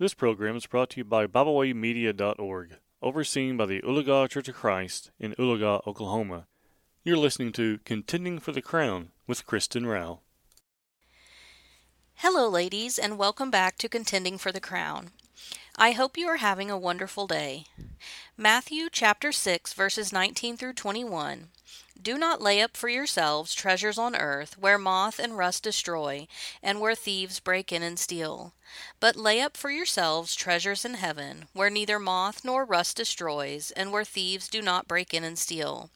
This program is brought to you by BibleWayMedia.org, overseen by the Oologah Church of Christ in Oologah, Oklahoma. You're listening to Contending for the Crown with Kristen Rao. Hello, ladies, and welcome back to Contending for the Crown. I hope you are having a wonderful day. Matthew chapter 6, verses 19 through 21 do not lay up for yourselves treasures on earth, where moth and rust destroy, and where thieves break in and steal. But lay up for yourselves treasures in heaven, where neither moth nor rust destroys, and where thieves do not break in and steal.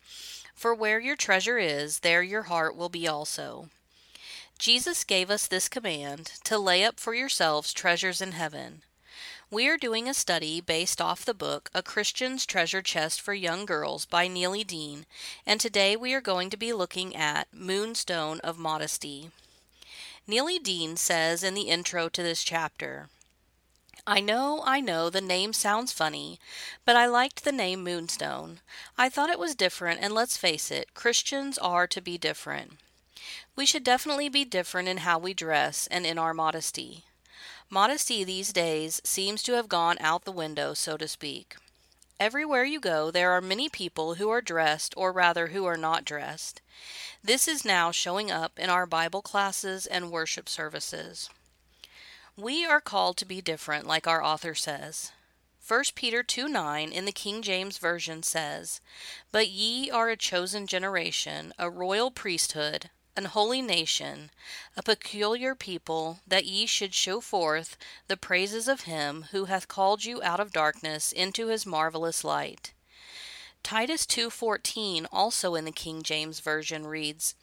For where your treasure is, there your heart will be also. Jesus gave us this command to lay up for yourselves treasures in heaven. We are doing a study based off the book A Christian's Treasure Chest for Young Girls by Neely Dean, and today we are going to be looking at Moonstone of Modesty. Neely Dean says in the intro to this chapter, I know, I know, the name sounds funny, but I liked the name Moonstone. I thought it was different, and let's face it, Christians are to be different. We should definitely be different in how we dress and in our modesty. Modesty these days seems to have gone out the window, so to speak. Everywhere you go, there are many people who are dressed, or rather, who are not dressed. This is now showing up in our Bible classes and worship services. We are called to be different, like our author says. 1 Peter 2 9 in the King James Version says, But ye are a chosen generation, a royal priesthood, an holy nation, a peculiar people, that ye should show forth the praises of him who hath called you out of darkness into his marvelous light. Titus 2:14 also in the King James version reads,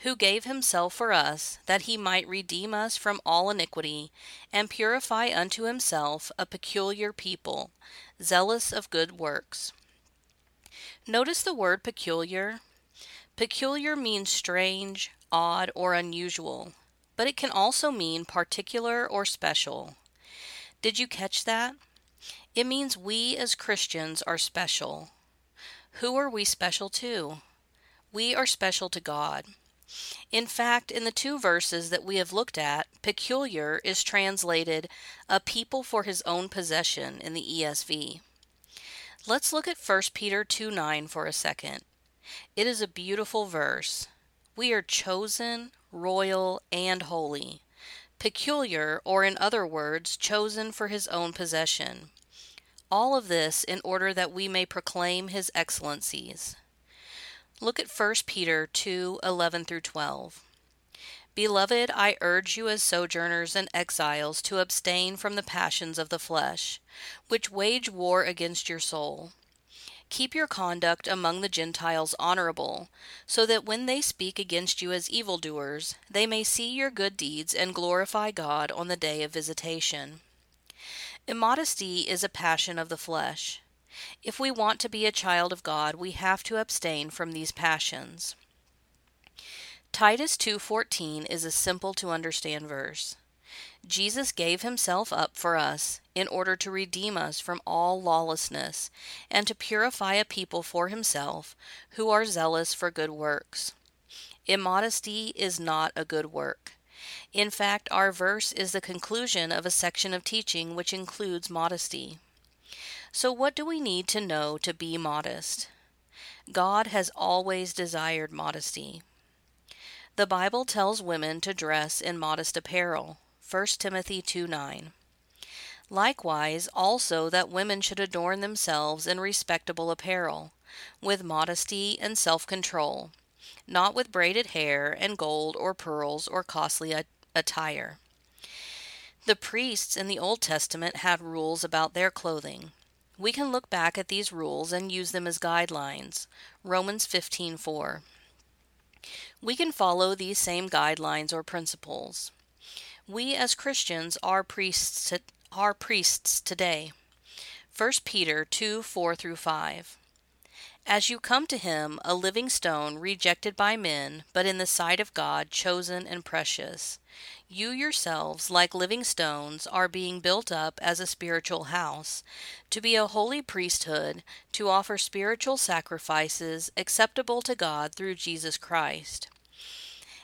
"Who gave himself for us that he might redeem us from all iniquity and purify unto himself a peculiar people, zealous of good works." Notice the word peculiar. Peculiar means strange, odd, or unusual, but it can also mean particular or special. Did you catch that? It means we as Christians are special. Who are we special to? We are special to God. In fact, in the two verses that we have looked at, peculiar is translated a people for his own possession in the ESV. Let's look at 1 Peter 2 9 for a second. It is a beautiful verse. We are chosen, royal, and holy, peculiar, or in other words, chosen for his own possession. All of this in order that we may proclaim his excellencies. Look at 1 Peter 2 11 through 12. Beloved, I urge you as sojourners and exiles to abstain from the passions of the flesh, which wage war against your soul. Keep your conduct among the Gentiles honorable, so that when they speak against you as evildoers, they may see your good deeds and glorify God on the day of visitation. Immodesty is a passion of the flesh. If we want to be a child of God, we have to abstain from these passions. Titus 2:14 is a simple to understand verse. Jesus gave himself up for us in order to redeem us from all lawlessness and to purify a people for himself who are zealous for good works. Immodesty is not a good work. In fact, our verse is the conclusion of a section of teaching which includes modesty. So, what do we need to know to be modest? God has always desired modesty. The Bible tells women to dress in modest apparel. 1 Timothy 2 9. Likewise, also that women should adorn themselves in respectable apparel, with modesty and self control, not with braided hair and gold or pearls or costly attire. The priests in the Old Testament had rules about their clothing. We can look back at these rules and use them as guidelines. Romans 15:4. We can follow these same guidelines or principles. We as Christians are priests are priests today. 1 Peter 2 4 through 5. As you come to him, a living stone, rejected by men, but in the sight of God, chosen and precious, you yourselves, like living stones, are being built up as a spiritual house, to be a holy priesthood, to offer spiritual sacrifices acceptable to God through Jesus Christ.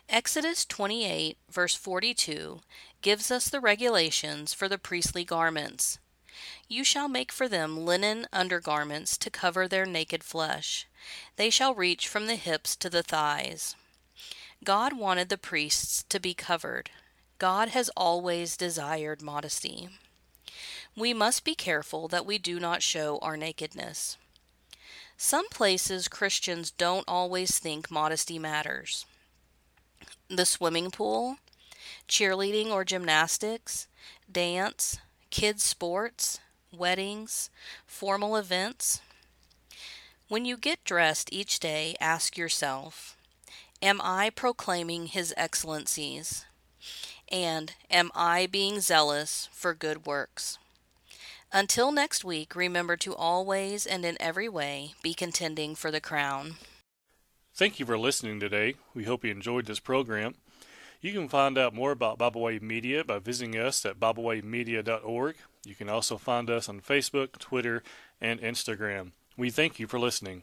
Exodus 28, verse 42, gives us the regulations for the priestly garments. You shall make for them linen undergarments to cover their naked flesh. They shall reach from the hips to the thighs. God wanted the priests to be covered. God has always desired modesty. We must be careful that we do not show our nakedness. Some places Christians don't always think modesty matters the swimming pool, cheerleading or gymnastics, dance, kids' sports, weddings, formal events. When you get dressed each day, ask yourself Am I proclaiming His excellencies? And am I being zealous for good works? Until next week, remember to always and in every way be contending for the crown. Thank you for listening today. We hope you enjoyed this program. You can find out more about Bible Way Media by visiting us at BibleWayMedia.org. You can also find us on Facebook, Twitter, and Instagram. We thank you for listening.